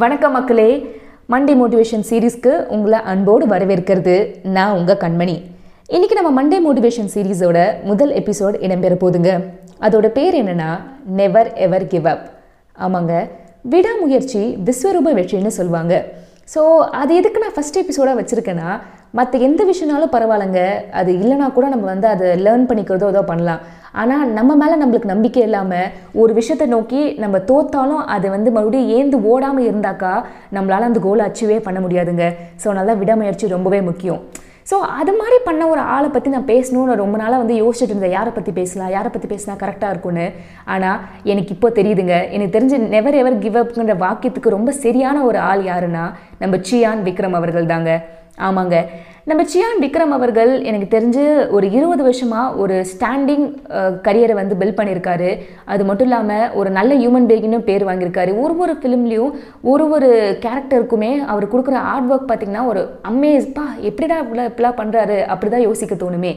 வணக்கம் மக்களே. Monday motivation சீரீஸ்க்கு உங்களை அன்போடு வரவேற்கிறது நான் உங்கள் கண்மணி. இன்றைக்கி நம்ம மண்டே மோட்டிவேஷன் சீரீஸோட முதல் எபிசோட் இடம்பெற போதுங்க. அதோட பேர் என்னன்னா நெவர் எவர் கிவ் அப் ஆமாங்க. விடாமுயற்சி விஸ்வரூப வெற்றின்னு சொல்லுவாங்க. ஸோ அது எதுக்கு நான் ஃபஸ்ட் எபிசோடாக வச்சுருக்கேன்னா மற்ற எந்த விஷயம்னாலும் பரவாயில்லைங்க. அது இல்லைனா கூட நம்ம வந்து அதை லேர்ன் பண்ணிக்கிறதோ ஏதோ பண்ணலாம். ஆனால் நம்ம மேலே நம்மளுக்கு நம்பிக்கை இல்லாமல் ஒரு விஷயத்தை நோக்கி நம்ம தோத்தாலும் அது வந்து மறுபடியும் ஏந்து ஓடாமல் இருந்தாக்கா நம்மளால் அந்த கோலை அச்சீவே பண்ண முடியாதுங்க. ஸோ நல்லா விடாமுயற்சி ரொம்பவே முக்கியம். ஸோ அது மாதிரி பண்ண ஒரு ஆளை பற்றி நான் பேசணும்னு ரொம்ப நாளாக வந்து யோசிச்சுட்டு இருந்தேன். யாரை பற்றி பேசலாம்? யாரை பற்றி பேசினா கரெக்டாக இருக்கும்னு. ஆனால் எனக்கு இப்போ தெரியுதுங்க. எனக்கு தெரிஞ்ச நெவர் எவர் கிவ் அப்ங்கிற வாக்கியத்துக்கு ரொம்ப சரியான ஒரு ஆள் யாருன்னா நம்ம சியான் விக்ரம் அவர்கள் தாங்க. ஆமாங்க. நம்ம சியான் விக்ரம் அவர்கள் எனக்கு தெரிஞ்சு ஒரு இருபது வருஷமாக ஒரு ஸ்டாண்டிங் கரியரை வந்து பில்ட் பண்ணியிருக்காரு அது மட்டும் இல்லாமல் ஒரு நல்ல ஹியூமன் பீயிங்னு பேர் வாங்கியிருக்காரு ஒரு ஒரு ஃபிலிம்லேயும் ஒரு ஒரு கேரக்டருக்குமே அவர் கொடுக்குற ஆர்ட் ஒர்க் பார்த்திங்கன்னா ஒரு அமேஸ்ப்பா எப்படிடா இப்படிலாம் இப்படிலாம் பண்ணுறாரு அப்படி தான் யோசிக்க தோணுமே.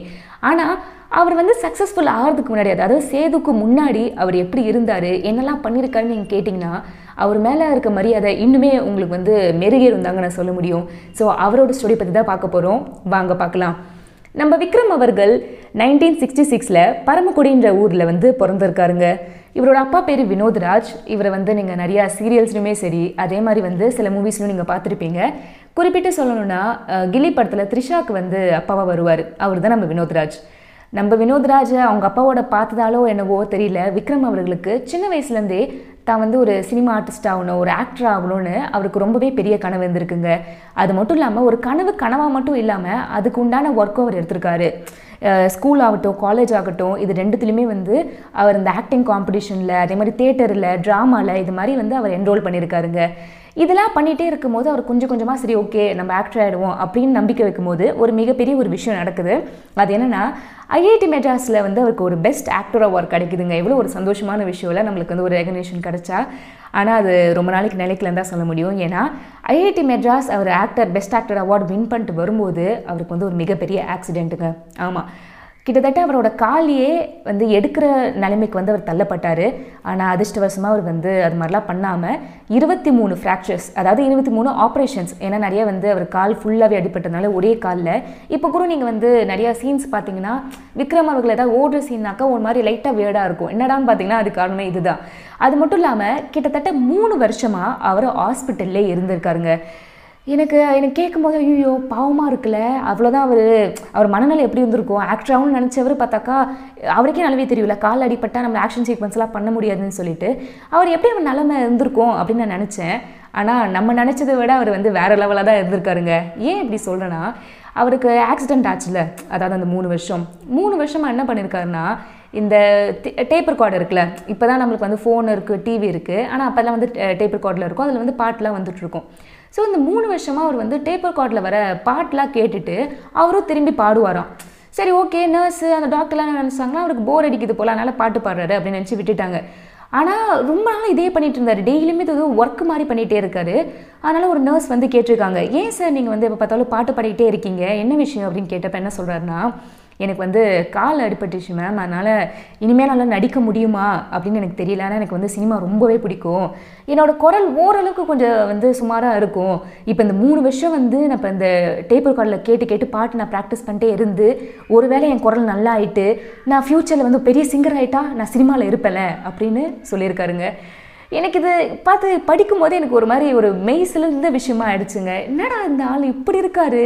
ஆனால் அவர் வந்து சக்ஸஸ்ஃபுல் ஆகிறதுக்கு முன்னாடி அதாவது சேதுக்கு முன்னாடி அவர் எப்படி இருந்தார்? என்னெல்லாம் பண்ணியிருக்காருன்னு நீங்கள் கேட்டிங்கன்னா அவர் மேலே இருக்க மரியாதை இன்னுமே உங்களுக்கு வந்து மெருகேறும் தாங்க நான் சொல்ல முடியும். ஸோ அவரோட ஸ்டோரி பற்றி தான் பார்க்க போகிறோம் வாங்க பார்க்கலாம். நம்ம விக்ரம் அவர்கள் நைன்டீன் சிக்ஸ்டி சிக்ஸில் பரமக்குடின்ற ஊரில் வந்து பிறந்திருக்காருங்க. இவரோட அப்பா பேர் வினோத்ராஜ். இவரை வந்து நீங்கள் நிறையா சீரியல்ஸ்லையுமே சரி அதே மாதிரி வந்து சில மூவிஸ்லையும் நீங்கள் பார்த்துருப்பீங்க. குறிப்பிட்டு சொல்லணும்னா கில்லி படத்தில் த்ரிஷாக்கு வந்து அப்பாவாக வருவார். அவர் தான் நம்ம வினோத்ராஜ். நம்ம வினோத்ராஜை அவங்க அப்பாவோட பார்த்ததாலோ என்னவோ தெரியல விக்ரம் அவர்களுக்கு சின்ன வயசுலேருந்தே தான் வந்து ஒரு சினிமா ஆர்டிஸ்ட் ஆகணும் ஒரு ஆக்டர் ஆகணும்னு அவருக்கு ரொம்பவே பெரிய கனவு இருந்திருக்குங்க. அது மட்டும் இல்லாமல் ஒரு கனவு கனவாக மட்டும் இல்லாமல் அதுக்கு உண்டான ஒர்க்கும் அவர் எடுத்திருக்காரு. ஸ்கூல் ஆகட்டும் காலேஜ் ஆகட்டும் இது ரெண்டுத்துலேயுமே வந்து அவர் இந்த ஆக்டிங் காம்படிஷனில் அதே மாதிரி தேட்டரில் ட்ராமாவில் இது மாதிரி வந்து அவர் என்ரோல் பண்ணியிருக்காருங்க இதெல்லாம் பண்ணிகிட்டே இருக்கும்போது அவர் கொஞ்சம் கொஞ்சமாக சரி ஓகே நம்ம ஆக்டர் ஆகிடுவோம் அப்படின்னு நம்பிக்கை வைக்கும்போது ஒரு மிகப்பெரிய ஒரு விஷயம் நடக்குது. அது என்னென்னா ஐஐடி மெட்ராஸில் வந்து அவருக்கு ஒரு பெஸ்ட் ஆக்டர் அவார்ட் கிடைக்குதுங்க. எவ்வளோ ஒரு சந்தோஷமான விஷயம்ல நம்மளுக்கு வந்து ஒரு ரெகனேஷன் கிடைச்சா. ஆனால் அது ரொம்ப நாளைக்கு நிலைக்கலன்னு தான் சொல்ல முடியும். ஏன்னா ஐஐடி மெட்ராஸ் அவர் actor best actor award win பண்ணிட்டு வரும்போது அவருக்கு வந்து ஒரு மிகப்பெரிய ஆக்சிடெண்ட்டுங்க ஆமாம் கிட்டத்தட்ட அவரோட காலையே வந்து எடுக்கிற நிலைமைக்கு வந்து அவர் தள்ளப்பட்டார். ஆனால் அதிர்ஷ்டவசமாக அவர் வந்து அது மாதிரிலாம் பண்ணாமல் இருபத்தி மூணு ஃப்ராக்சர்ஸ் அதாவது இருபத்தி மூணு ஆப்ரேஷன்ஸ் ஏன்னா நிறைய வந்து அவர் கால் ஃபுல்லாகவே அடிபட்டதுனால ஒரே காலில். இப்போ கூட நீங்கள் வந்து நிறையா சீன்ஸ் பார்த்தீங்கன்னா விக்ரம் அவர்கள் ஏதாவது ஓடுற சீன்னாக்கா ஒரு மாதிரி லைட்டாக வேர்டாக இருக்கும். என்னடான்னு பார்த்தீங்கன்னா அது காரணமே இதுதான். அது மட்டும் இல்லாமல் கிட்டத்தட்ட மூணு வருஷமாக அவர் ஹாஸ்பிட்டல்லே இருந்திருக்காருங்க. எனக்கு எனக்கு கேட்கும்போது ஐயோ பாவமாக இருக்குல்ல. அவ்வளோதான் அவர் அவர் மனநிலை எப்படி இருந்திருக்கும்? ஆக்டராகவும் நினச்சவர் பார்த்தாக்கா அவருக்கே நல்லாவே தெரியல கால் அடிப்பட்டால் நம்ம ஆக்ஷன் சீக்வன்ஸ்லாம் பண்ண முடியாதுன்னு சொல்லிட்டு. அவர் எப்படி அவர் நிலமை இருந்திருக்கும் அப்படின்னு நான் நினச்சேன். ஆனால் நம்ம நினச்சதை விட அவர் வந்து வேறு லெவலாக தான் இருந்திருக்காருங்க. ஏன் இப்படி சொல்கிறேன்னா அவருக்கு ஆக்சிடென்ட் ஆச்சுல அதாவது அந்த மூணு வருஷம். மூணு வருஷமாக என்ன பண்ணியிருக்காருன்னா இந்த டேப் ரெக்கார்டு இருக்குல்ல. இப்போ தான் நம்மளுக்கு வந்து ஃபோன் இருக்குது டிவி இருக்குது ஆனால் அப்போல்லாம் வந்து டேப் ரெக்கார்டில் இருக்கும். அதில் வந்து பாட்டெலாம் வந்துட்டுருக்கும் ஸோ இந்த மூணு வருஷமாக அவர் வந்து டேப்பர் கார்டில் வர பாட்டெலாம் கேட்டுட்டு அவரும் திரும்பி பாடுவாராம். சரி ஓகே நர்ஸு அந்த டாக்டர்லாம் நினச்சாங்கன்னா அவருக்கு போர் அடிக்குது போல அதனால் பாட்டு பாடுறாரு அப்படின்னு நினச்சி விட்டுட்டாங்க. ஆனால் ரொம்ப நாள் இதே பண்ணிட்டு இருந்தார். டெய்லியுமே இது ஒர்க் மாதிரி பண்ணிகிட்டே இருக்காரு. அதனால் ஒரு நர்ஸ் வந்து கேட்டிருக்காங்க. ஏன் சார் நீங்கள் வந்து எப்போ பார்த்தாலும் பாட்டு பாடிக்கிட்டே இருக்கீங்க? என்ன விஷயம் அப்படின்னு கேட்டப்ப என்ன சொல்கிறாருன்னா எனக்கு வந்து கால் அடிபட்டுச்சு மேம் அதனால் இனிமேல் நல்லா நடிக்க முடியுமா அப்படின்னு எனக்கு தெரியல. ஆனால் எனக்கு வந்து சினிமா ரொம்பவே பிடிக்கும். என்னோடய குரல் ஓரளவுக்கு கொஞ்சம் வந்து சுமாராக இருக்கும். இப்போ இந்த மூணு வருஷம் வந்து நான் இப்போ இந்த டேப் ரெக்கார்டில் கேட்டு கேட்டு பாட்டு நான் ப்ராக்டிஸ் பண்ணிட்டே இருந்து ஒருவேளை என் குரல் நல்லா ஆயிட்டு நான் ஃப்யூச்சரில் வந்து பெரிய சிங்கர் ஆகிட்டா நான் சினிமாவில் இருப்பேன்ல அப்படின்னு சொல்லியிருக்காருங்க. எனக்கு இது பார்த்து படிக்கும் போதே எனக்கு ஒரு மாதிரி ஒரு மெய் சிலிர்ந்த விஷயமா ஆயிடுச்சுங்க. என்னடா இந்த ஆள் இப்படி இருக்காரு?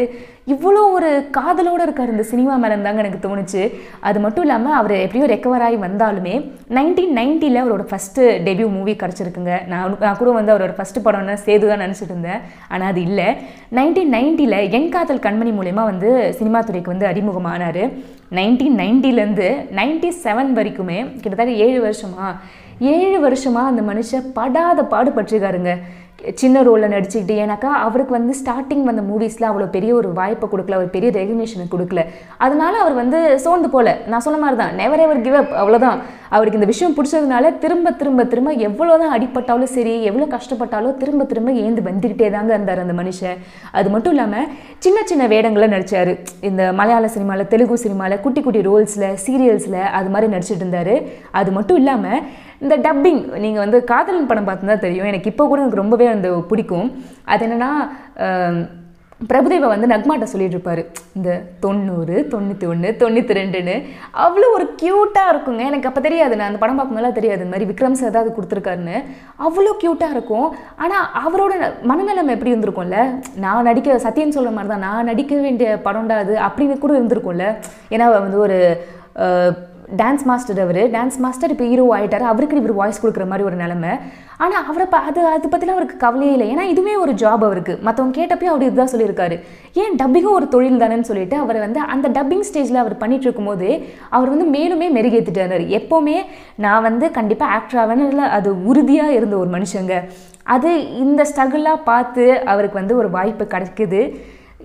இவ்வளோ ஒரு காதலோடு இருக்கார் இந்த சினிமா மேலே இருந்தாங்க எனக்கு தோணுச்சு. அது மட்டும் இல்லாமல் அவர் எப்படியோ ரெக்கவர் ஆகி வந்தாலுமே நைன்டீன் நைன்ட்டியில் அவரோட ஃபஸ்ட்டு டெபியூ மூவி கிடச்சிருக்குங்க. நான் நான் கூட வந்து அவரோட ஃபஸ்ட்டு படம்னா சேது தான் நினச்சிட்டு இருந்தேன். ஆனால் அது இல்லை. நைன்டீன் நைன்ட்டியில் என் காதல் கண்மணி மூலயமா வந்து சினிமா துறைக்கு வந்து அறிமுகமானார். நைன்டீன் நைன்ட்டிலேருந்து நைன்டி செவன் வரைக்குமே கிட்டத்தட்ட ஏழு வருஷமாக ஏழு வருஷமாக அந்த மனுஷன் படாத பாடுபட்டிருக்காருங்க. சின்ன ரோலில் நடிச்சுக்கிட்டு ஏன்னாக்கா அவருக்கு வந்து ஸ்டார்டிங் வந்த மூவிஸில் அவ்வளோ பெரிய ஒரு வாய்ப்பை கொடுக்கல ஒரு பெரிய ரெகக்னேஷனை கொடுக்கல. அதனால அவர் வந்து சோர்ந்து போல. நான் சொன்ன மாதிரி தான் நெவர் எவர் கிவ் அப் அவ்வளோதான் அவருக்கு இந்த விஷயம் பிடிச்சதுனால திரும்ப திரும்ப திரும்ப எவ்வளோ தான் அடிப்பட்டாலும் சரி எவ்வளோ கஷ்டப்பட்டாலும் திரும்ப திரும்ப ஏந்து வந்துக்கிட்டே தாங்க இருந்தார் அந்த மனுஷன். அது மட்டும் இல்லாமல் சின்ன சின்ன வேடங்களை நடித்தார் இந்த மலையாள சினிமாவில் தெலுங்கு சினிமாவில் குட்டி குட்டி ரோல்ஸில் சீரியல்ஸில் அது மாதிரி நடிச்சிட்டு இருந்தார். அது மட்டும் இல்லாமல் இந்த டப்பிங் நீங்கள் வந்து காதலன் படம் பார்த்துருந்தா தெரியும். எனக்கு இப்போ கூட எனக்கு ரொம்பவே அந்த பிடிக்கும். அது என்னென்னா பிரபுதேவா வந்து நக்மாட்ட சொல்லிட்டு இருப்பாரு இந்த தொண்ணூறு தொண்ணூற்றி ஒன்று தொண்ணூற்றி ரெண்டுன்னு அவ்வளோ ஒரு க்யூட்டாக இருக்குங்க. எனக்கு அப்போ தெரியாது. நான் அந்த படம் பார்க்கும்போதெல்லாம் தெரியாது. இந்த மாதிரி விக்ரம் சார் தான் அது கொடுத்துருக்காருன்னு. அவ்வளோ க்யூட்டாக இருக்கும். ஆனால் அவரோட மனநலம் எப்படி இருந்திருக்கும்ல? நான் நடிக்க சத்தியம் சொல்கிற மாதிரி தான் நான் நடிக்க வேண்டிய படம்டா அது அப்படின்னு கூட இருந்திருக்கும்ல. ஏன்னா வந்து ஒரு டான்ஸ் மாஸ்டர் அவர் டான்ஸ் மாஸ்டர் இப்போ ஹீரோ ஆகிட்டார் அவருக்கு இவர் வாய்ஸ் கொடுக்குற மாதிரி ஒரு நிலமை. ஆனால் அவரை ப அது பற்றிலாம் அவருக்கு கவலையே இல்லை. ஏன்னா இதுவே ஒரு ஜாப் அவருக்கு. மற்றவங்க கேட்டப்பயும் அவர் இதுதான் சொல்லியிருக்காரு. ஏன் டப்பிங்கும் ஒரு தொழில் தானேன்னு சொல்லிட்டு அவர் வந்து அந்த டப்பிங் ஸ்டேஜில் அவர் பண்ணிட்டு இருக்கும்போது அவர் வந்து மேலுமே மெருகேற்றிட்டார் எப்போவுமே நான் வந்து கண்டிப்பாக ஆக்டர் ஆவேன்னு அது உறுதியாக இருந்த ஒரு மனுஷங்க. அது இந்த ஸ்ட்ரகிளாக பார்த்து அவருக்கு வந்து ஒரு வாய்ப்பு கிடைக்குது.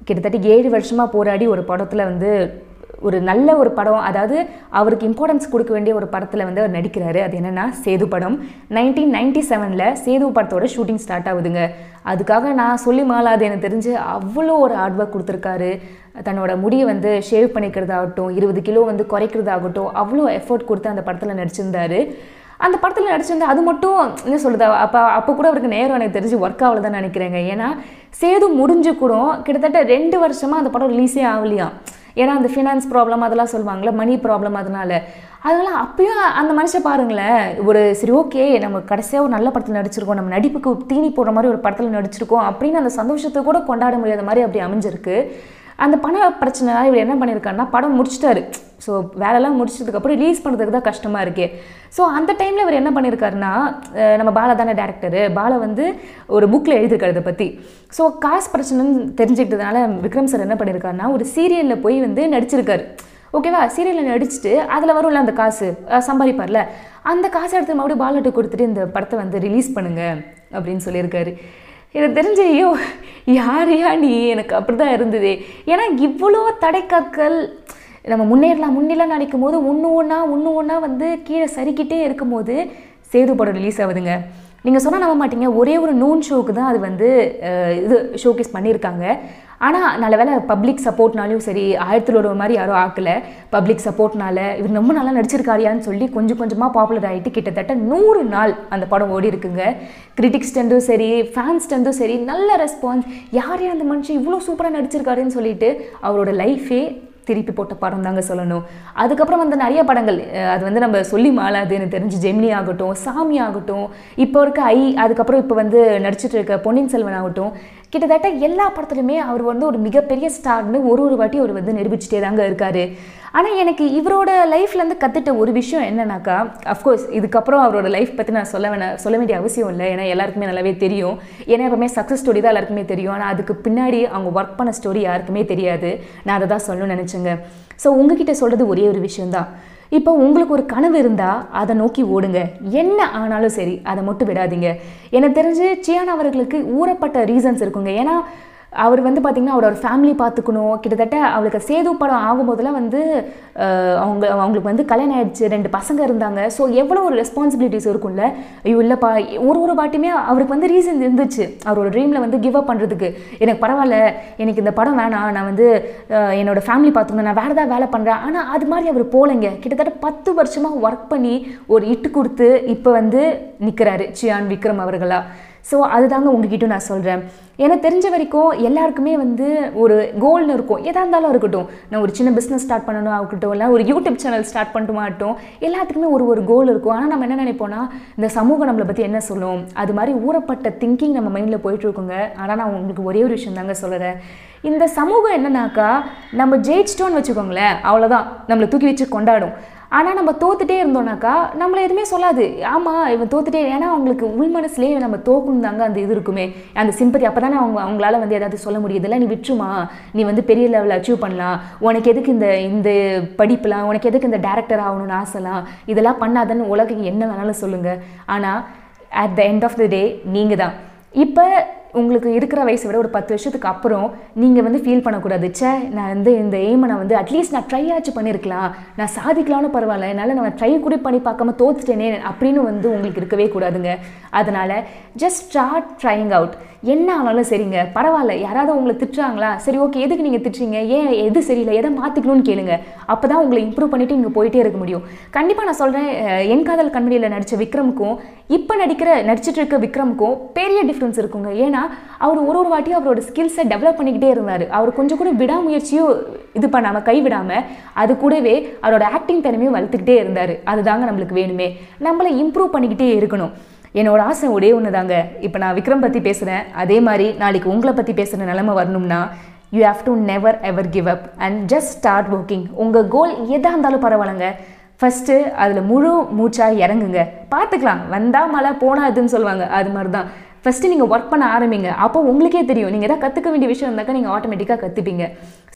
கிட்டத்தட்ட ஏழு வருஷமாக போராடி ஒரு படத்தில் வந்து ஒரு நல்ல ஒரு படம் அதாவது அவருக்கு இம்பார்ட்டன்ஸ் கொடுக்க வேண்டிய ஒரு படத்தில் வந்து அவர் நடிக்கிறாரு. அது என்னென்னா சேது படம். நைன்டீன் நைன்டி செவனில் சேது படத்தோட ஷூட்டிங் ஸ்டார்ட் ஆகுதுங்க. அதுக்காக நான் சொல்லி மாலாது எனக்கு தெரிஞ்சு அவ்வளோ ஒரு ஹார்ட் ஒர்க் கொடுத்துருக்காரு. தன்னோட முடியை வந்து ஷேவ் பண்ணிக்கிறதாகட்டும் இருபது கிலோ வந்து குறைக்கிறதாகட்டும் அவ்வளோ எஃபர்ட் கொடுத்து அந்த படத்தில் நடிச்சிருந்தாரு. அந்த படத்தில் நடிச்சிருந்தா அது மட்டும் என்ன சொல்கிறது அப்போ அப்போ கூட அவருக்கு நேரம் எனக்கு தெரிஞ்சு ஒர்க் ஆகலை தான் நினைக்கிறேங்க. ஏன்னா சேது முடிஞ்சு கூட கிட்டத்தட்ட ரெண்டு வருஷமாக அந்த படம் ரிலீஸே ஆகலையாம். ஏன்னா அந்த ஃபினான்ஸ் ப்ராப்ளம் அதெல்லாம் சொல்லுவாங்களே மணி ப்ராப்ளம் அதனால. அதனால் அப்பயும் அந்த மனுஷன் பாருங்களேன் ஒரு சரி ஓகே நம்ம கடைசியாக ஒரு நல்ல படத்தில் நடிச்சிருக்கோம் நம்ம நடிப்புக்கு தீனி போடுற மாதிரி ஒரு படத்தில் நடிச்சிருக்கோம் அப்படின்னு அந்த சந்தோஷத்தை கூட கொண்டாட முடியாத மாதிரி அப்படி அமைஞ்சிருக்கு. அந்த பண பிரச்சனைனால இவர் என்ன பண்ணியிருக்காருன்னா படம் முடிச்சிட்டாரு. ஸோ வேலைலாம் முடிச்சதுக்கப்புறம் ரிலீஸ் பண்ணுறதுக்கு தான் கஷ்டமாக இருக்குது ஸோ அந்த டைமில் இவர் என்ன பண்ணியிருக்காருன்னா நம்ம பாலா தானே டேரக்டரு பாலா வந்து ஒரு புக்கில் எழுதியிருக்காரு இதை பற்றி ஸோ காசு பிரச்சனைன்னு தெரிஞ்சுக்கிட்டதுனால விக்ரம் சார் என்ன பண்ணியிருக்காருன்னா ஒரு சீரியலில் போய் வந்து நடிச்சிருக்காரு. ஓகேவா சீரியலில் நடிச்சுட்டு அதில் வரும்ல அந்த காசு. சம்பாதிப்பார்ல. அந்த காசை எடுத்து மறுபடியும் பாலாட்டு கொடுத்துட்டு இந்த படத்தை வந்து ரிலீஸ் பண்ணுங்க அப்படின்னு சொல்லியிருக்காரு. எனக்கு தெரிஞ்ச ஐயோ யார் யா நீ? எனக்கு அப்படி தான் இருந்தது. ஏன்னா இவ்வளோ தடைக்கற்கள் நம்ம முன்னேறலாம் முன்னிலாம் நினைக்கும் போது ஒன்று ஒன்றா ஒன்று ஒன்றா வந்து கீழே சரிக்கிட்டே இருக்கும்போது சேது படம் ரிலீஸ் ஆகுதுங்க. நீங்கள் சொன்னால் நம்ப மாட்டீங்க. ஒரே ஒரு நூன் ஷோக்கு தான் அது வந்து இது ஷோகேஸ் பண்ணியிருக்காங்க. ஆனால் நல்ல வேலை பப்ளிக் சப்போர்ட்னாலையும் சரி ஆயிரத்திலோட மாதிரி யாரும் ஆக்கலை. பப்ளிக் சப்போர்ட்னால இவர் ரொம்ப நல்லா நடிச்சிருக்காரியான்னு சொல்லி கொஞ்சம் கொஞ்சமாக பாப்புலர் ஆகிட்டு கிட்டத்தட்ட நூறு நாள் அந்த படம் ஓடி இருக்குங்க. கிரிட்டிக்ஸ்டேண்டும் சரி ஃபேன்ஸ்டேண்டும் சரி நல்ல ரெஸ்பான்ஸ் யார் யார் அந்த மனுஷன் இவ்வளோ சூப்பராக நடிச்சிருக்காருன்னு சொல்லிட்டு அவரோட லைஃபே திருப்பி போட்ட படம் தாங்க சொல்லணும். அதுக்கப்புறம் வந்து நிறைய படங்கள் அது வந்து நம்ம சொல்லி மாளாது எனக்கு தெரிஞ்சு ஜெமினி ஆகட்டும் சாமி ஆகட்டும் இப்போ இருக்க ஐ அதுக்கப்புறம் இப்போ வந்து நடிச்சிட்டு இருக்க பொன்னியின் செல்வன் ஆகட்டும் கிட்டத்தட்ட எல்லா படத்துலையுமே அவர் வந்து ஒரு மிகப்பெரிய ஸ்டார்னு ஒரு ஒரு வாட்டி அவர் வந்து நிரூபிச்சுட்டே தாங்க இருக்காரு. ஆனால் எனக்கு இவரோட லைஃப்லேருந்து கற்றுட்ட ஒரு விஷயம் என்னன்னாக்கா அஃப்கோர்ஸ் இதுக்கப்புறம் அவரோட லைஃப் பற்றி நான் சொல்ல வேணாம் சொல்ல வேண்டிய அவசியம் இல்லை. ஏன்னா எல்லாருக்குமே நல்லாவே தெரியும். ஏன்னா எப்பவுமே சக்ஸஸ் ஸ்டோரி தான் எல்லாருக்குமே தெரியும். ஆனால் அதுக்கு பின்னாடி அவங்க ஒர்க் பண்ண ஸ்டோரி யாருக்குமே தெரியாது. நான் அதை தான் சொல்லணும்னு நினச்சேங்க. ஸோ உங்ககிட்ட சொல்கிறது ஒரே ஒரு விஷயந்தான் இப்போ உங்களுக்கு ஒரு கனவு இருந்தால் அதை நோக்கி ஓடுங்க. என்ன ஆனாலும் சரி அதை மட்டும் விடாதீங்க. எனக்கு தெரிஞ்சு சியான் அவர்களுக்கு ஊறப்பட்ட ரீசன்ஸ் இருக்குங்க. ஏன்னா அவர் வந்து பார்த்திங்கன்னா அவரோட ஃபேமிலி பார்த்துக்கணும் கிட்டத்தட்ட அவளுக்கு சேது படம் ஆகும்போதெல்லாம் வந்து அவங்க அவங்களுக்கு வந்து கல்யாணம் ஆயிடுச்சு. ரெண்டு பசங்க இருந்தாங்க. ஸோ எவ்வளோ ஒரு ரெஸ்பான்சிபிலிட்டிஸ் இருக்கும்ல ஐயோ இல்லைப்பா. ஒரு ஒரு வாட்டியுமே அவருக்கு வந்து ரீசன் இருந்துச்சு. அவரோட ட்ரீமில் வந்து கிவ் அப் பண்ணுறதுக்கு எனக்கு பரவாயில்ல. எனக்கு இந்த படம் வேணாம். நான் வந்து என்னோட ஃபேமிலி பார்த்துக்கணும். நான் வேறு ஏதாவது வேலை பண்ணுறேன் ஆனால் அது மாதிரி அவர் போகலைங்க கிட்டத்தட்ட பத்து வருஷமாக ஒர்க் பண்ணி ஒரு இட்டு கொடுத்து இப்போ வந்து நிற்கிறாரு சியான் விக்ரம் அவர்களாக ஸோ அதுதாங்க உங்ககிட்ட நான் சொல்கிறேன் எனக்கு தெரிஞ்ச வரைக்கும் எல்லாருக்குமே வந்து ஒரு கோல்னு இருக்கும். எதாக இருந்தாலும் இருக்கட்டும். நான் ஒரு சின்ன பிஸ்னஸ் ஸ்டார்ட் பண்ணணும் ஆகட்டும் இல்லை ஒரு யூடியூப் சேனல் ஸ்டார்ட் பண்ணட்டுமாகட்டும் எல்லாத்துக்குமே ஒரு ஒரு கோல் இருக்கும். ஆனால் நம்ம என்ன நினைப்போம்னா இந்த சமூகம் நம்மளை பற்றி என்ன சொல்லும்? அது மாதிரி ஊறப்பட்ட திங்கிங் நம்ம மைண்டில் போயிட்டுருக்குங்க ஆனால் நான் உங்களுக்கு ஒரே ஒரு விஷயம் தாங்க சொல்கிறேன் இந்த சமூகம் என்னன்னாக்கா நம்ம ஜெயிச்சிட்டோன்னு வச்சுக்கோங்களேன் அவ்வளோதான் நம்மளை தூக்கி வச்சு கொண்டாடும். ஆனால் நம்ம தோத்துட்டே இருந்தோம்னாக்கா நம்மளை எதுவுமே சொல்லாது. ஆமாம் இவன் தோத்துட்டே ஏன்னா அவங்களுக்கு உள் மனசுலேயே நம்ம தோக்கணும் தாங்க அந்த இது இருக்குமே. அந்த சிம்பத்தி அப்போ தானே அவங்க அவங்களால வந்து ஏதாவது சொல்ல முடியுது இல்லை நீ விட்டுருமா? நீ வந்து பெரிய லெவலில் அச்சீவ் பண்ணலாம். உனக்கு எதுக்கு இந்த இந்த படிப்புலாம் உனக்கு எதுக்கு இந்த டேரக்டர் ஆகணும்னு ஆசைலாம்? இதெல்லாம் பண்ணாதன்னு உலகம் என்ன வேணாலும் சொல்லுங்கள் ஆனால் at the end of the day நீங்கள் தான் இப்போ உங்களுக்கு இருக்கிற வயசை விட ஒரு பத்து வருஷத்துக்கு அப்புறம் நீங்கள் வந்து ஃபீல் பண்ணக்கூடாது. சே நான் வந்து இந்த எய்மை நான் வந்து அட்லீஸ்ட் நான் ட்ரை ஆச்சு பண்ணியிருக்கலாம் நான் சாதிக்கலாம்னு பரவாயில்ல. என்னால் நான் ட்ரை கூட பண்ணி பார்க்காம தோத்துட்டேனே அப்படின்னு வந்து உங்களுக்கு இருக்கவே கூடாதுங்க. அதனால் ஜஸ்ட் ஸ்டார்ட் ட்ரைங் அவுட் என்ன ஆனாலும் சரிங்க. பரவாயில்ல. யாராவது உங்களை திட்டுறாங்களா? சரி ஓகே எதுக்கு நீங்கள் திட்டுறீங்க? ஏன் எது சரியில்லை? எதை மாற்றிக்கணும்னு கேளுங்க. அப்போ தான் உங்களை இம்ப்ரூவ் பண்ணிட்டு நீங்கள் போயிட்டே இருக்க முடியும். கண்டிப்பாக நான் சொல்கிறேன் என் காதல் கண்மணியில் நடித்த விக்ரமுக்கும் இப்போ நடிக்கிற நடிச்சிட்டு இருக்க விக்ரமுக்கும் பெரிய டிஃப்ரென்ஸ் இருக்குங்க. ஏன்னா அவர் ஒரு ஒரு வாட்டியும் அவரோட ஸ்கில்ஸை டெவலப் பண்ணிக்கிட்டே இருந்தார். அவர் கொஞ்சம் கூட விடாமுயற்சியும் இது பண்ணாமல் கைவிடாமல் அது கூடவே அவரோட ஆக்டிங் திறமையும் வளர்த்துக்கிட்டே இருந்தார். அதுதாங்க நம்மளுக்கு வேணுமே. நம்மளை இம்ப்ரூவ் பண்ணிக்கிட்டே இருக்கணும். என்னோட ஆசை ஒரே ஒன்று தாங்க இப்போ நான் விக்ரம் பற்றி பேசுகிறேன் அதே மாதிரி நாளைக்கு உங்களை பற்றி பேசுகிற நிலமை வரணும்னா you have to never ever give up and just start working உங்கள் கோல் எதாக இருந்தாலும் பரவாயில்லைங்க. ஃபஸ்ட்டு அதில் முழு மூச்சாக இறங்குங்க. பார்த்துக்கலாம். வந்தால் மழை போனால் அதுன்னு சொல்லுவாங்க. அது மாதிரி தான் ஃபஸ்ட்டு நீங்கள் ஒர்க் பண்ண ஆரம்பிங்க. அப்போ உங்களுக்கே தெரியும். நீங்கள் எதாவது கற்றுக்க வேண்டிய விஷயம் இருந்தாக்கா நீங்கள் ஆட்டோமேட்டிக்காக கற்றுப்பீங்க